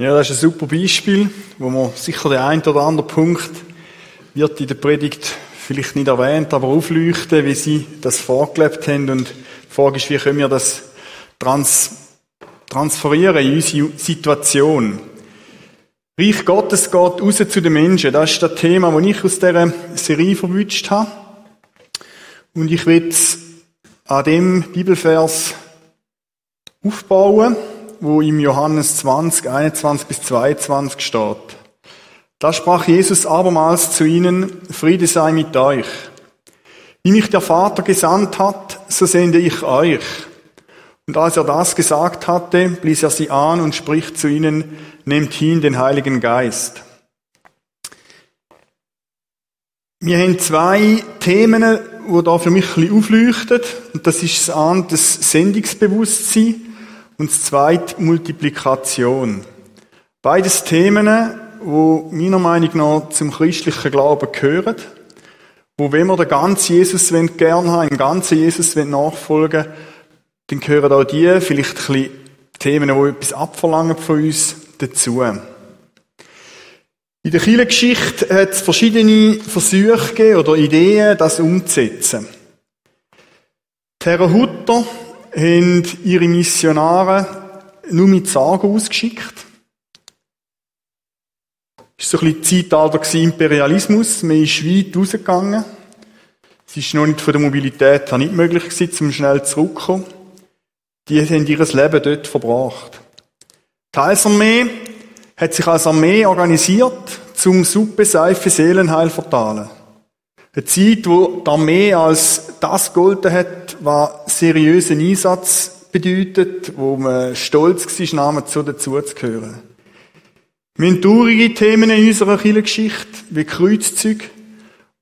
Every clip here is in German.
Ja, das ist ein super Beispiel, wo man sicher der ein oder andere Punkt wird in der Predigt vielleicht nicht erwähnt, aber aufleuchten, wie sie das vorgelebt haben. Und die Frage ist, wie können wir das trans transferieren in unsere Situation? Reich Gottes geht raus zu den Menschen. Das ist das Thema, das ich aus dieser Serie verwünscht habe. Und ich will an dem Bibelvers aufbauen wo im Johannes 20, 21 bis 22 steht. Da sprach Jesus abermals zu ihnen, Friede sei mit euch. Wie mich der Vater gesandt hat, so sende ich euch. Und als er das gesagt hatte, blies er sie an und spricht zu ihnen, nehmt hin den Heiligen Geist. Wir haben zwei Themen, die da für mich ein bisschen aufleuchten. Und das ist das Sendungsbewusstsein und das zweite Multiplikation. Beides Themen, wo meiner Meinung nach zum christlichen Glauben gehören, wo wenn wir den ganzen Jesus gern haben, im ganzen Jesus nachfolgen dann gehören auch die vielleicht ein Themen, die etwas abverlangen von uns, dazu. In der Kirchengeschichte hat es verschiedene Versuche oder Ideen, das umzusetzen. Terra Hutter haben ihre Missionare nur mit Sagen ausgeschickt. Es war so ein bisschen Zeitalter Imperialismus. Man ist weit rausgegangen. Es war noch nicht von der Mobilität her nicht möglich um schnell zurückzukommen. Die haben ihr Leben dort verbracht. Die Heilsarmee hat sich als Armee organisiert, zum Suppe, Seife, Seelenheil verteilen. Eine Zeit, wo die Armee als das gegolten hat, was seriösen Einsatz bedeutet, wo man stolz war, Namen zu dazu zu gehören. Wir haben traurige Themen in unserer Kirchengeschichte, wie Kreuzzüge,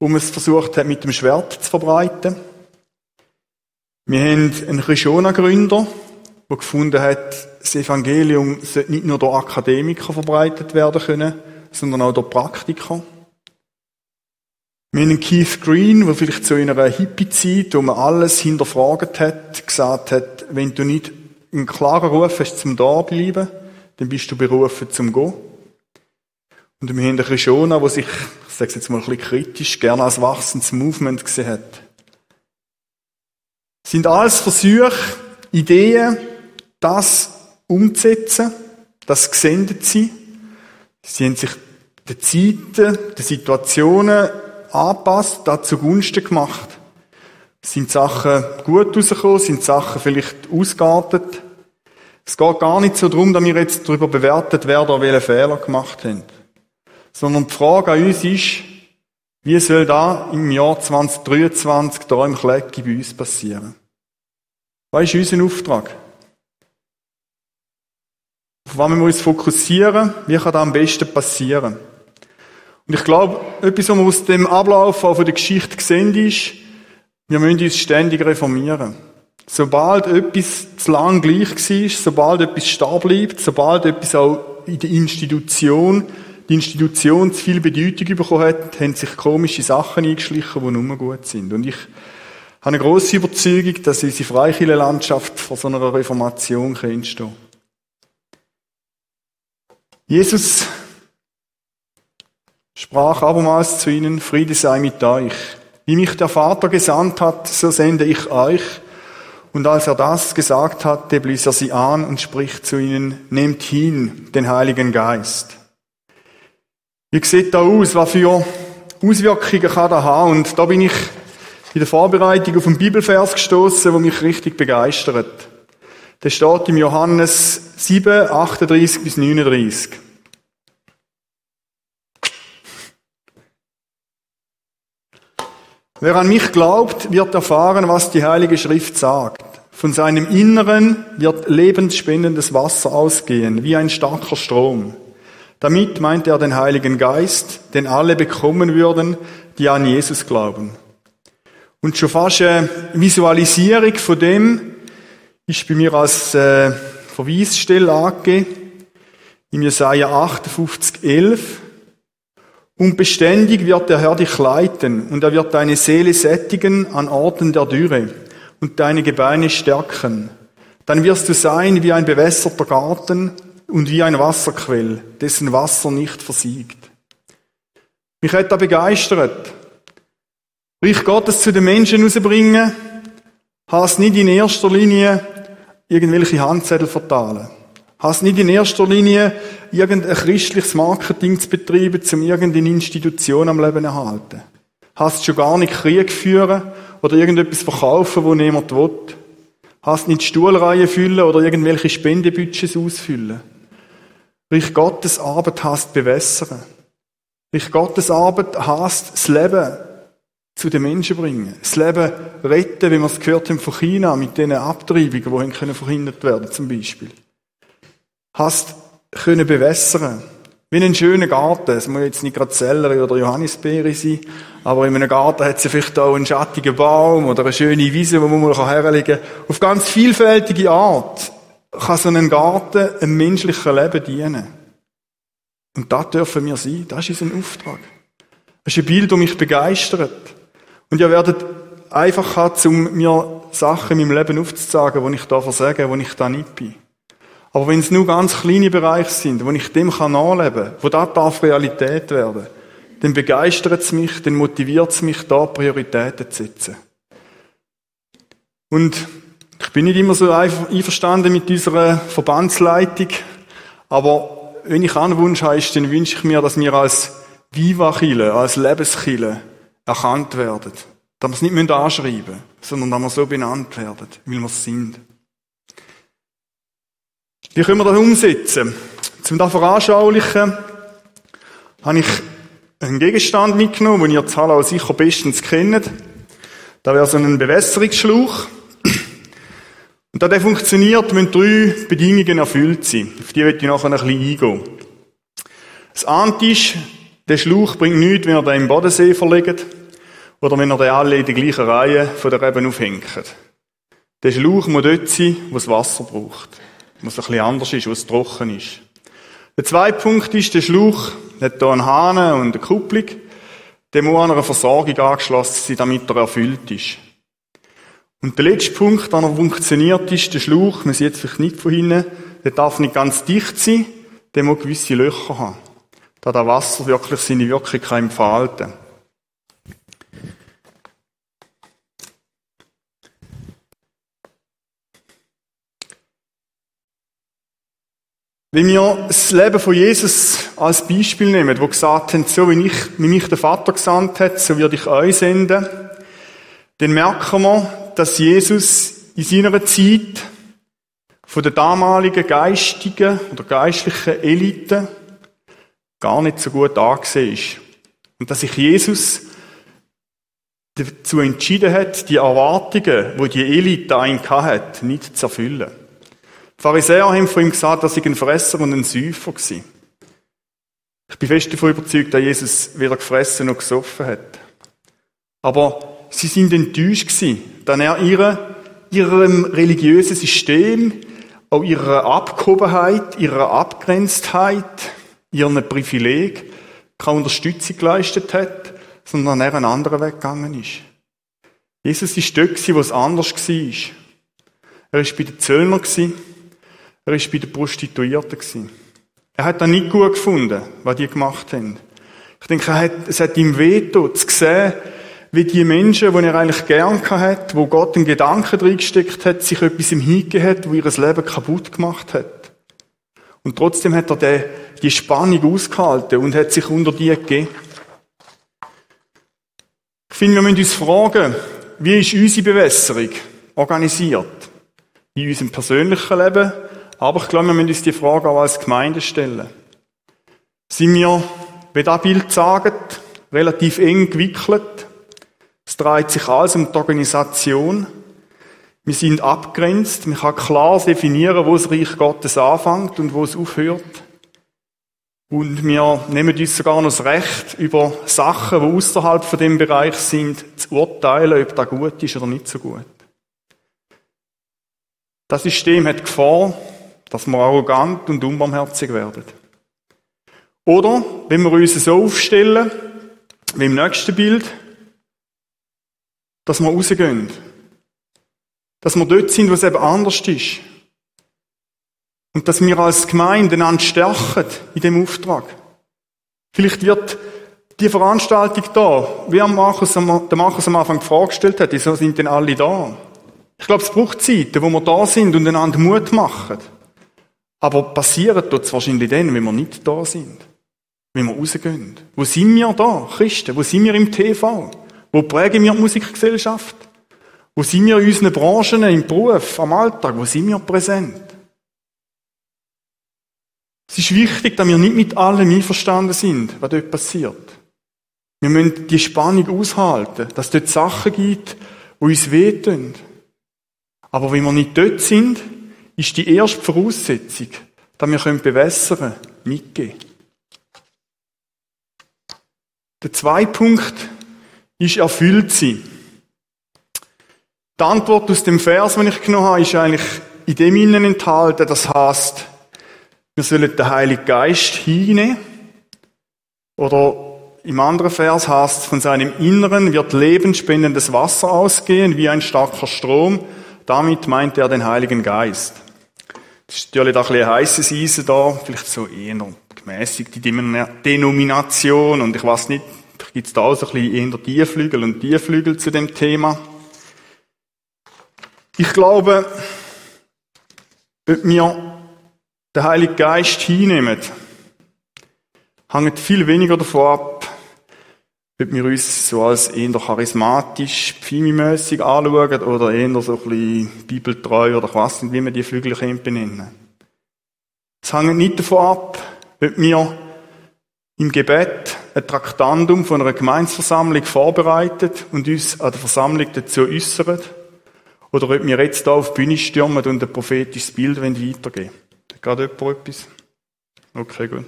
wo man es versucht hat, mit dem Schwert zu verbreiten. Wir haben einen Krishona-Gründer, der gefunden hat, das Evangelium sollte nicht nur durch Akademiker verbreitet werden können, sondern auch durch Praktiker. Wir haben Keith Green, der vielleicht in einer Hippie-Zeit, wo man alles hinterfragt hat, gesagt hat, wenn du nicht einen klaren Ruf hast zum Dableiben, dann bist du berufen zum Gehen. Und wir haben einen Krishona, der sich, ich sage es jetzt mal ein bisschen kritisch, gerne als wachsendes Movement gesehen hat. Das sind alles Versuche, Ideen, das umzusetzen, das gesendet sie. Sie haben sich den Zeiten, den Situationen angepasst, das zugunsten gemacht. Sind Sachen gut rausgekommen, sind Sachen vielleicht ausgeartet. Es geht gar nicht so darum, dass wir jetzt darüber bewertet werden, welche Fehler gemacht haben. Sondern die Frage an uns ist, wie soll da im Jahr 2023 da im Klecki bei uns passieren? Was ist unser Auftrag? Auf was müssen wir uns fokussieren? Wie kann das am besten passieren? Und ich glaube, etwas, was wir aus dem Ablauf von der Geschichte sehen, ist, wir müssen uns ständig reformieren. Sobald etwas zu lang gleich war, sobald etwas stehen bleibt, sobald etwas auch in der Institution, die Institution zu viel Bedeutung bekommen hat, haben sich komische Sachen eingeschlichen, die nur gut sind. Und ich habe eine grosse Überzeugung, dass unsere Freikirchenlandschaft vor so einer Reformation entstehen kann. Jesus sprach abermals zu ihnen, Friede sei mit euch. Wie mich der Vater gesandt hat, so sende ich euch. Und als er das gesagt hatte, blies er sie an und spricht zu ihnen, nehmt hin den Heiligen Geist. Wie sieht da aus? Was für Auswirkungen kann er haben? Und da bin ich in der Vorbereitung auf einen Bibelvers gestoßen, der mich richtig begeistert. Der steht im Johannes 7, 38 bis 39. Wer an mich glaubt, wird erfahren, was die Heilige Schrift sagt. Von seinem Inneren wird lebensspendendes Wasser ausgehen, wie ein starker Strom. Damit meint er den Heiligen Geist, den alle bekommen würden, die an Jesus glauben. Und schon fast eine Visualisierung von dem ist bei mir als äh, Verweisstelle angegeben. Im Jesaja 58, 11. Und beständig wird der Herr dich leiten, und er wird deine Seele sättigen an Orten der Dürre und deine Gebeine stärken. Dann wirst du sein wie ein bewässerter Garten und wie ein Wasserquell, dessen Wasser nicht versiegt. Mich hat da begeistert. Reich Gottes zu den Menschen rausbringen, heißt nicht in erster Linie irgendwelche Handzettel verteilen. Heißt nicht in erster Linie irgendein christliches Marketing zu betreiben, um irgendeine Institution am Leben zu erhalten. Heißt schon gar nicht Krieg führen oder irgendetwas verkaufen, wo niemand will. Heißt nicht Stuhlreihen füllen oder irgendwelche Spendebudgets ausfüllen. Reich Gottes Arbeit heißt bewässern. Reich Gottes Arbeit heißt das Leben zu den Menschen bringen. Das Leben retten, wie wir es gehört haben von China, mit diesen Abtreibungen, die können verhindert werden, zum Beispiel. Hast können bewässern. Wie ein schöner Garten. Es muss jetzt nicht gerade Sellerie oder Johannisbeere sein, aber in einem Garten hat es vielleicht auch einen schattigen Baum oder eine schöne Wiese, wo man mal herlegen kann. Auf ganz vielfältige Art kann so ein Garten einem menschlichen Leben dienen. Und das dürfen wir sein. Das ist unser Auftrag. Das ist ein Bild, das mich begeistert. Und ihr werdet einfach haben, um mir Sachen in meinem Leben aufzuzeigen, wo ich da versage, wo ich da nicht bin. Aber wenn es nur ganz kleine Bereiche sind, wo ich dem kann nachleben, wo das darf Realität werden, dann begeistert es mich, dann motiviert es mich, da Prioritäten zu setzen. Und ich bin nicht immer so einverstanden mit unserer Verbandsleitung, aber wenn ich einen Wunsch habe, dann wünsche ich mir, dass wir als Viva-Chile, als Lebenskille erkannt werden. Dass wir es nicht anschreiben müssen, sondern dass wir so benannt werden, weil wir es sind. Wie können wir das umsetzen? Zum das veranschaulichen habe ich einen Gegenstand mitgenommen, den ihr Zahlau sicher bestens kennt. Da wäre so ein Bewässerungsschlauch. Und da der funktioniert, müssen drei Bedingungen erfüllt sein. Auf die werde ich nachher ein bisschen eingehen. Das eine ist, der Schlauch bringt nichts, wenn ihr den im Bodensee verlegt oder wenn ihr den alle in der gleichen Reihe von der Reben aufhängt. Der Schlauch muss dort sein, wo es Wasser braucht. Wo es ein bisschen anders ist, wo es trocken ist. Der zweite Punkt ist, der Schlauch hat hier einen Hahn und eine Kupplung. Der muss an einer Versorgung angeschlossen sein, damit er erfüllt ist. Und der letzte Punkt, der noch funktioniert, ist der Schlauch. Man sieht es vielleicht nicht von hinten. Der darf nicht ganz dicht sein. Der muss gewisse Löcher haben. Da das Wasser wirklich seine Wirkung entfalten kann. Wenn wir das Leben von Jesus als Beispiel nehmen, wo gesagt haben, so wie, ich, wie mich der Vater gesandt hat, so würde ich euch senden, dann merken wir, dass Jesus in seiner Zeit von der damaligen geistigen oder geistlichen Elite gar nicht so gut angesehen ist. Und dass sich Jesus dazu entschieden hat, die Erwartungen, die die Elite an ihn hatte, nicht zu erfüllen. Die Pharisäer haben von ihm gesagt, dass er ein Fresser und ein Säufer war. Ich bin fest davon überzeugt, dass Jesus weder gefressen noch gesoffen hat. Aber sie sind enttäuscht gewesen, dass er ihre, ihrem religiösen System, auch ihrer Abgehobenheit, ihrer Abgrenztheit, ihren Privileg keine Unterstützung geleistet hat, sondern er einen anderen Weg gegangen ist. Jesus war dort, wo es anders war. Er war bei den Zöllnern, er war bei den Prostituierten. Er hat das nicht gut gefunden, was die gemacht haben. Ich denke, es hat ihm wehgetan, zu sehen, wie die Menschen, die er eigentlich gern hat, wo Gott einen Gedanken reingesteckt hat, sich etwas im hingegeben hat, wo ihr Leben kaputt gemacht hat. Und trotzdem hat er die Spannung ausgehalten und hat sich unter die gegeben. Ich finde, wir müssen uns fragen, wie ist unsere Bewässerung organisiert? In unserem persönlichen Leben, aber ich glaube, wir müssen uns die Frage auch als Gemeinde stellen. Sind wir, wie das Bild sagt, relativ eng gewickelt? Es dreht sich alles um die Organisation. Wir sind abgrenzt. Man kann klar definieren, wo das Reich Gottes anfängt und wo es aufhört. Und wir nehmen uns sogar noch das Recht, über Sachen, die außerhalb von dem Bereich sind, zu urteilen, ob das gut ist oder nicht so gut. Das System hat Gefahr, dass wir arrogant und unbarmherzig werden. Oder, wenn wir uns so aufstellen, wie im nächsten Bild, dass wir rausgehen. Dass wir dort sind, wo es eben anders ist. Und dass wir als Gemeinde einander stärken in dem Auftrag. Vielleicht wird die Veranstaltung da, wie Markus, der Markus am Anfang gefragt gestellt hat, wieso sind denn alle da? Ich glaube, es braucht Zeiten, wo wir da sind und einander Mut machen. Aber passiert tut es wahrscheinlich dann, wenn wir nicht da sind. Wenn wir rausgehen. Wo sind wir da, Christen? Wo sind wir im TV? Wo prägen wir die Musikgesellschaft? Wo sind wir in unseren Branchen, im Beruf, am Alltag? Wo sind wir präsent? Es ist wichtig, dass wir nicht mit allem einverstanden sind, was dort passiert. Wir müssen die Spannung aushalten, dass es dort Sachen gibt, die uns wehtun. Aber wenn wir nicht dort sind, ist die erste Voraussetzung, dass wir bewässern können, mitgehen. Der zweite Punkt ist erfüllt sein. Die Antwort aus dem Vers, den ich genommen habe, ist eigentlich in dem Innen enthalten. Das heißt, wir sollen den Heiligen Geist hinnehmen. Oder im anderen Vers heißt es, von seinem Inneren wird lebensspendendes Wasser ausgehen, wie ein starker Strom. Damit meint er den Heiligen Geist. Das ist natürlich auch ein bisschen heißes Eisen da, vielleicht so eher gemäßigte Denomination und ich weiß nicht, gibt es da auch so ein bisschen eher Tiefflügel und Tiefflügel zu dem Thema. Ich glaube, ob wir den Heiligen Geist hinnehmen, hängt viel weniger davon ab, ob wir uns so als eher charismatisch, pfimimässig anschauen oder eher so ein bisschen bibeltreu oder ich weiß nicht, wie man die Flügel benennen Es hängt nicht davon ab, ob wir im Gebet ein Traktandum von einer Gemeinsversammlung vorbereitet und uns an der Versammlung dazu äußern, oder ob wir jetzt da auf die Bühne stürmen und ein prophetisches Bild weitergeben. Hat gerade jemand etwas? Okay, gut.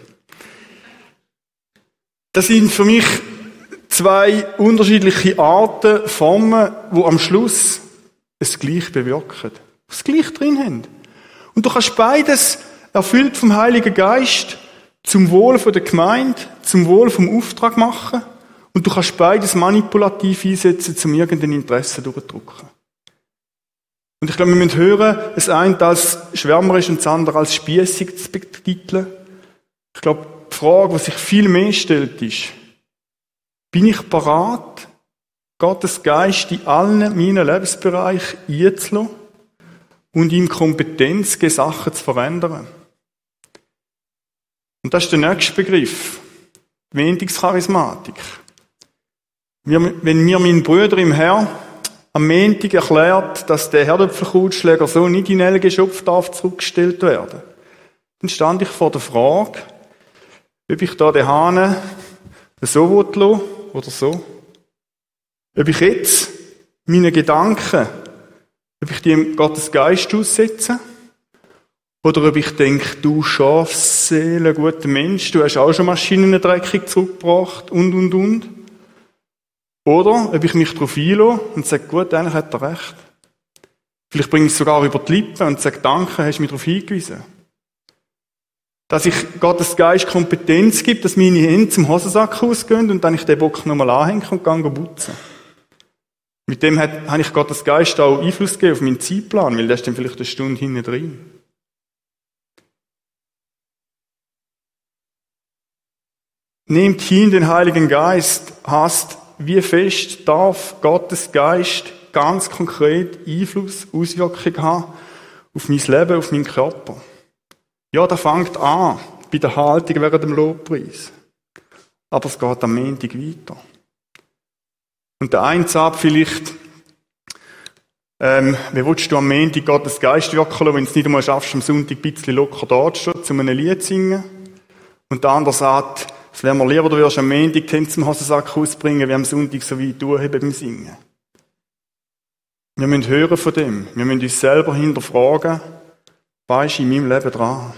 Das sind für mich zwei unterschiedliche Arten, Formen, wo am Schluss es gleich bewirken. Das gleich drin haben. Und du kannst beides erfüllt vom Heiligen Geist zum Wohl der Gemeinde, zum Wohl vom Auftrag machen. Und du kannst beides manipulativ einsetzen, zum irgendein Interesse durchdrücken. Und ich glaube, wir müssen hören, das eine als schwärmerisch und das andere als spießig zu betiteln. Ich glaube, die Frage, die sich viel mehr stellt, ist, bin ich parat, Gottes Geist in allen meinen Lebensbereichen einzulassen und ihm Kompetenz Sachen zu verändern? Und das ist der nächste Begriff. Wendungscharismatik. Wenn mir mein Bruder im Herr am Montag erklärt, dass der Herdöpfelkrautschläger so nicht in den Geschopf darf zurückgestellt werden, dann stand ich vor der Frage, ob ich da den Hahn so lassen oder so. Ob ich jetzt meine Gedanken, ob ich die im Gottes Geist aussetze, oder ob ich denke, du Schafseele, guter Mensch, du hast auch schon Maschinen dreckig zurückgebracht und, und, und. Oder ob ich mich darauf einlasse und sage, gut, eigentlich hat er recht. Vielleicht bringe ich es sogar über die Lippen und sage, danke, hast du mich darauf hingewiesen. Dass ich Gottes Geist Kompetenz gibt, dass meine Hände zum Hosensack ausgehen und dann ich den Bock nochmal anhänge und gehe putzen. Mit dem habe ich Gottes Geist auch Einfluss gegeben auf meinen Zeitplan, weil der ist dann vielleicht eine Stunde hinten drin. Nehmt hin den Heiligen Geist, hast, wie fest darf Gottes Geist ganz konkret Einfluss, Auswirkung haben auf mein Leben, auf meinen Körper. Ja, da fängt an bei der Haltung während dem Lobpreis. Aber es geht am Montag weiter. Und der eine sagt vielleicht, ähm, wie willst du am Montag Gottes Geist wirken, wenn du es nicht einmal schaffst, am Sonntag ein bisschen locker da zu stehen, zu einem Lied zu singen? Und der andere sagt, es wäre mir lieber, du würdest am Montag den zum Hosensack ausbringen, wie am Sonntag so weit durchheben beim Singen. Wir müssen hören von dem. Wir müssen uns selber hinterfragen, was ist in meinem Leben dran?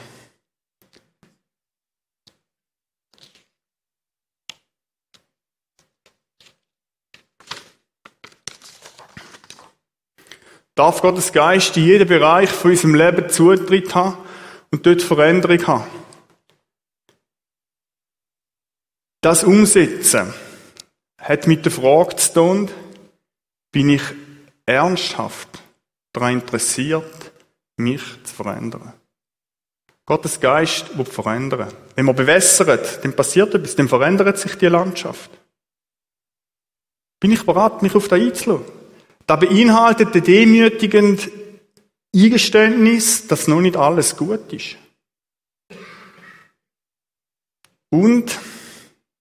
Darf Gottes Geist in jedem Bereich von unserem Leben Zutritt haben und dort Veränderung haben? Das Umsetzen hat mit der Frage zu tun, bin ich ernsthaft daran interessiert, mich zu verändern? Gottes Geist will verändern. Wenn man bewässert, dann passiert etwas, dann verändert sich die Landschaft. Bin ich bereit, mich auf das einzulassen? Da beinhaltet ein demütigend Eingeständnis, dass noch nicht alles gut ist. Und,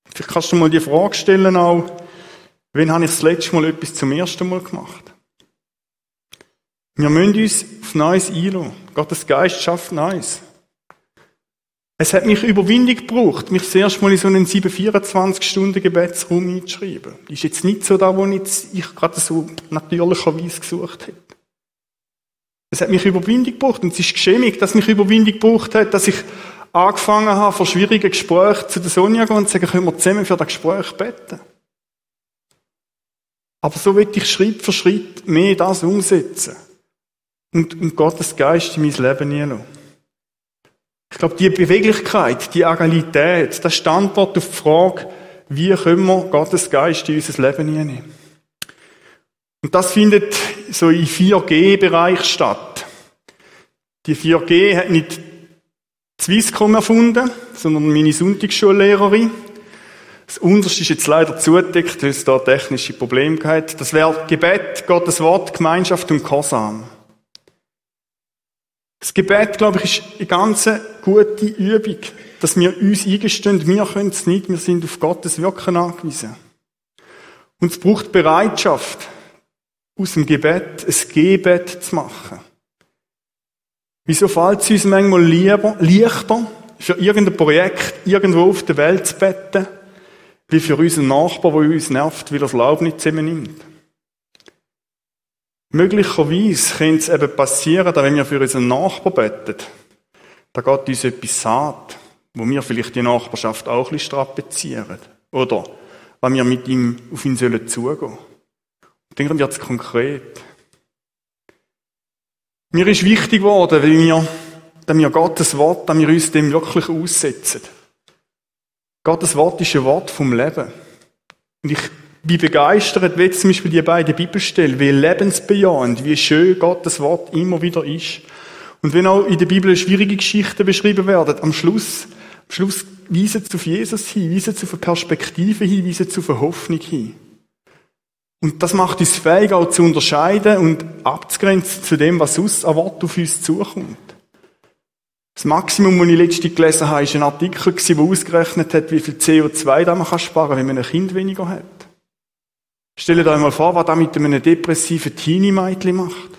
vielleicht kannst du mal die Frage stellen auch, wann habe ich das letzte Mal etwas zum ersten Mal gemacht? Wir müssen uns auf Neues einlassen. Gottes Geist schafft Neues. Es hat mich Überwindung gebraucht, mich das erste Mal in so einen 7-24-Stunden-Gebetsraum einzuschreiben. Das ist jetzt nicht so da, wo ich gerade so natürlicherweise gesucht hätte. Es hat mich Überwindung gebraucht und es ist geschämig, dass mich Überwindung gebraucht hat, dass ich angefangen habe, vor schwierigen Gesprächen zu der Sonja gehen und zu sagen, können wir zusammen für das Gespräch beten. Aber so will ich Schritt für Schritt mehr das umsetzen. Und, und Gottes Geist in mein Leben hineinlassen. Ich glaube, die Beweglichkeit, die Agilität, das Standort auf die Frage, wie können wir Gottes Geist in unser Leben hineinnehmen. Und das findet so im 4G-Bereich statt. Die 4G hat nicht Swisscom erfunden, sondern meine Sonntagsschullehrerin. Das Unterste ist jetzt leider zugedeckt, weil es da technische Probleme gab. Das wäre Gebet, Gottes Wort, Gemeinschaft und Korsam. Das Gebet, glaube ich, ist eine ganz gute Übung, dass wir uns eingestehen, wir können es nicht, wir sind auf Gottes Wirken angewiesen. Und es braucht Bereitschaft, aus dem Gebet ein Gebet zu machen. Wieso fällt es uns manchmal lieber, leichter, für irgendein Projekt irgendwo auf der Welt zu beten, wie für unseren Nachbar, der uns nervt, weil er das Laub nicht zusammennimmt? Möglicherweise könnte es eben passieren, dass wenn wir für unseren Nachbar beten, da geht uns etwas saat, wo wir vielleicht die Nachbarschaft auch ein bisschen strapazieren. Oder, wenn wir mit ihm auf ihn sollen zugehen. Und dann wird es konkret. Mir ist wichtig geworden, weil wir, dass wir Gottes Wort, dass wir uns dem wirklich aussetzen. Gottes Wort ist ein Wort vom Leben. Und ich bin begeistert, wie zum Beispiel die beiden Bibelstellen, wie lebensbejahend, wie schön Gottes Wort immer wieder ist. Und wenn auch in der Bibel schwierige Geschichten beschrieben werden, am Schluss, am Schluss weisen sie auf Jesus hin, weisen sie auf eine Perspektive hin, weisen sie auf eine Hoffnung hin. Und das macht uns fähig, auch zu unterscheiden und abzugrenzen zu dem, was sonst an Wort auf uns zukommt. Das Maximum, das ich letztens gelesen habe, ist ein Artikel, der ausgerechnet hat, wie viel CO2 man sparen kann, wenn man ein Kind weniger hat. Stellt euch mal vor, was das mit einem depressiven Teenie-Mädchen macht.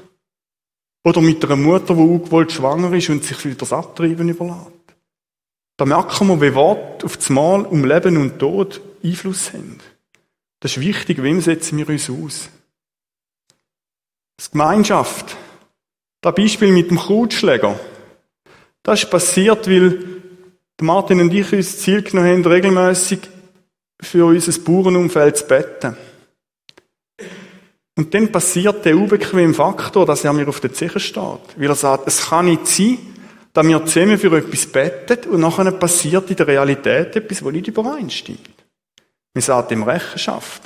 Oder mit einer Mutter, die ungewollt schwanger ist und sich für das Abtreiben überlässt. Da merken wir, wie Worte auf das Mal um Leben und Tod Einfluss haben. Das ist wichtig, wem setzen wir uns aus? Das Gemeinschaft. Das Beispiel mit dem Krautschläger. Das ist passiert, weil Martin und ich uns Ziel genommen haben, regelmäßig für unser Bauernumfeld zu beten. Und dann passiert der unbequeme Faktor, dass er mir auf der Zeche steht. Weil er sagt, es kann nicht sein, dass wir zusammen für etwas beten und nachher passiert in der Realität etwas, das nicht übereinstimmt. Wir sagen dem Rechenschaft.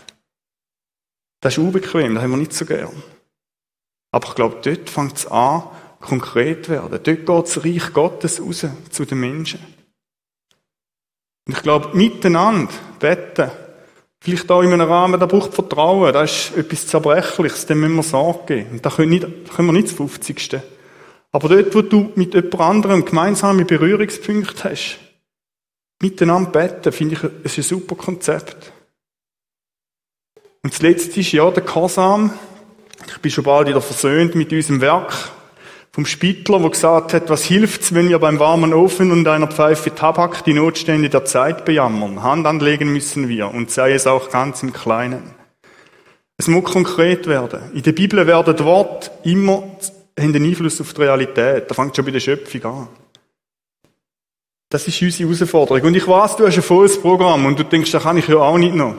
Das ist unbequem, das haben wir nicht so gern. Aber ich glaube, dort fängt es an, konkret zu werden. Dort geht das Reich Gottes raus zu den Menschen. Und ich glaube, miteinander beten, Vielleicht auch in einem Rahmen, da braucht Vertrauen, da ist etwas Zerbrechliches, dem müssen wir Sorge geben. Und da können, nicht, können wir nicht das 50. Aber dort, wo du mit jemand anderem gemeinsame Berührungspunkte hast, miteinander beten, finde ich, ist ein super Konzept. Und das Letzte ist ja der Kasam. Ich bin schon bald wieder versöhnt mit unserem Werk vom Spittler, der gesagt hat, was hilft's, wenn wir beim warmen Ofen und einer Pfeife Tabak die Notstände der Zeit bejammern? Hand anlegen müssen wir und sei es auch ganz im Kleinen. Es muss konkret werden. In der Bibel werden Worte immer haben den Einfluss auf die Realität. Da fängt schon bei der Schöpfung an. Das ist unsere Herausforderung. Und ich weiß, du hast ein volles Programm und du denkst, da kann ich ja auch nicht noch.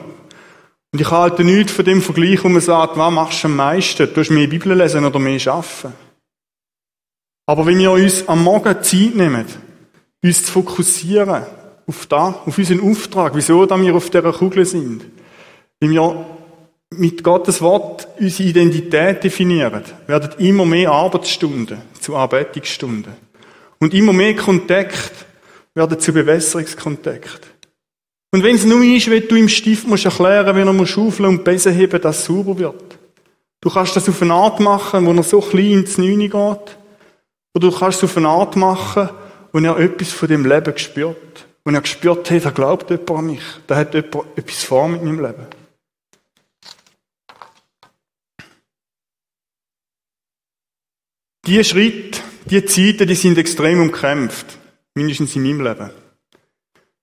Und ich halte nichts von dem Vergleich, wo man sagt, was machst du am meisten? Du hast mehr Bibel lesen oder mehr arbeiten? Aber wenn wir uns am Morgen Zeit nehmen, uns zu fokussieren auf da, auf unseren Auftrag, wieso da wir auf dieser Kugel sind, wenn wir mit Gottes Wort unsere Identität definieren, werden immer mehr Arbeitsstunden zu Arbeitungsstunden. Und immer mehr Kontakt werden zu Bewässerungskontakt. Und wenn es nur ist, wenn du im Stift musst erklären, wenn er schaufeln und Besen heben, dass es sauber wird. Du kannst das auf eine Art machen, wo er so klein ins Neune geht. Oder du kannst es auf eine Art machen, wo er etwas von dem Leben spürt. Und er gespürt hat, da glaubt jemand an mich. Da hat jemand etwas vor mit meinem Leben. Die Schritte, die Zeiten, die sind extrem umkämpft. Mindestens in meinem Leben.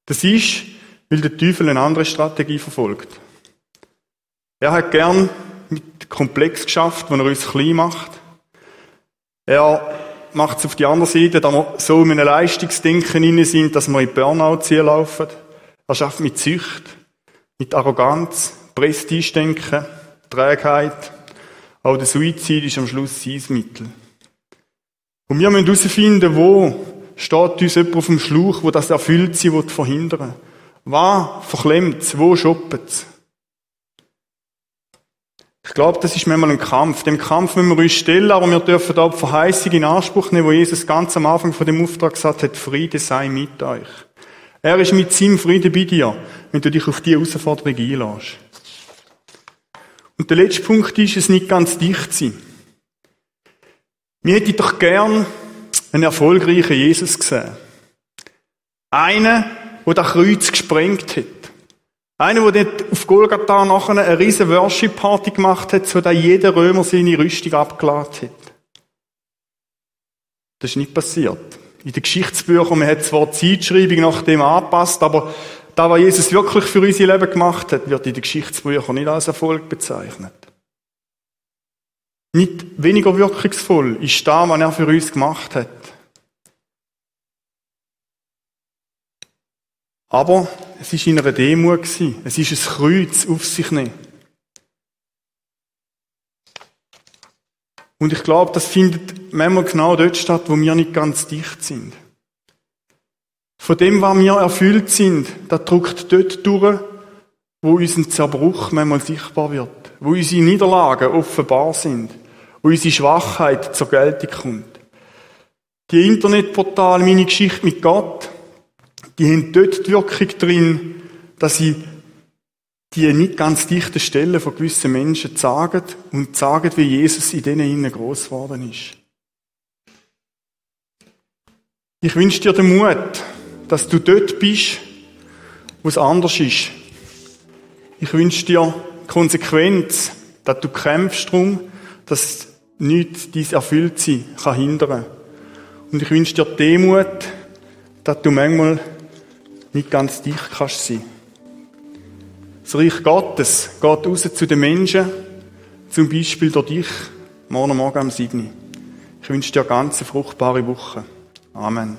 Das ist, weil der Teufel eine andere Strategie verfolgt. Er hat gern mit Komplex geschafft, wenn er uns klein macht. Er macht es auf die andere Seite, dass wir so in einem Leistungsdenken inne sind, dass wir in Burnout laufen. Er schafft mit Zücht, mit Arroganz, Prestigedenken, Trägheit. Auch der Suizid ist am Schluss sein Mittel. Und wir müssen herausfinden, wo steht uns jemand auf dem Schlauch, wo das erfüllt sie verhindern. Was verklemmt es? Wo schoppt es? Ich glaube, das ist manchmal ein Kampf. Dem Kampf müssen wir uns stellen, aber wir dürfen da die Verheißung in Anspruch nehmen, wo Jesus ganz am Anfang von dem Auftrag gesagt hat, Friede sei mit euch. Er ist mit seinem Frieden bei dir, wenn du dich auf diese Herausforderung einlässt. Und der letzte Punkt ist, es nicht ganz dicht sein. Wir hätten doch gern einen erfolgreichen Jesus gesehen. Einen, der das Kreuz gesprengt hat. Einer, der dort auf Golgatha nachher eine riesen Worship-Party gemacht hat, so dass jeder Römer seine Rüstung abgeladen hat. Das ist nicht passiert. In den Geschichtsbüchern, man hat zwar die Zeitschreibung nach dem angepasst, aber da, was Jesus wirklich für unser Leben gemacht hat, wird in den Geschichtsbüchern nicht als Erfolg bezeichnet. Nicht weniger wirkungsvoll ist das, was er für uns gemacht hat. Aber es ist in einer Demut. Es ist ein Kreuz auf sich nehmen. Und ich glaube, das findet manchmal genau dort statt, wo wir nicht ganz dicht sind. Von dem, was wir erfüllt sind, das drückt dort durch, wo unser Zerbruch manchmal sichtbar wird. Wo unsere Niederlagen offenbar sind wo unsere Schwachheit zur Geltung kommt. Die Internetportale Meine Geschichte mit Gott, die haben dort die Wirkung drin, dass sie die nicht ganz dichten Stellen von gewissen Menschen sagen und sagen, wie Jesus in denen innen groß geworden ist. Ich wünsche dir den Mut, dass du dort bist, wo es anders ist. Ich wünsche dir Konsequenz, dass du kämpfst darum, dass nichts dies erfüllt sein kann hindern. Und ich wünsche dir Demut, dass du manchmal nicht ganz dicht kannst sein. Das Reich Gottes geht raus zu den Menschen, zum Beispiel durch dich, morgen Morgen am Signi. Ich wünsche dir eine ganz fruchtbare Woche. Amen.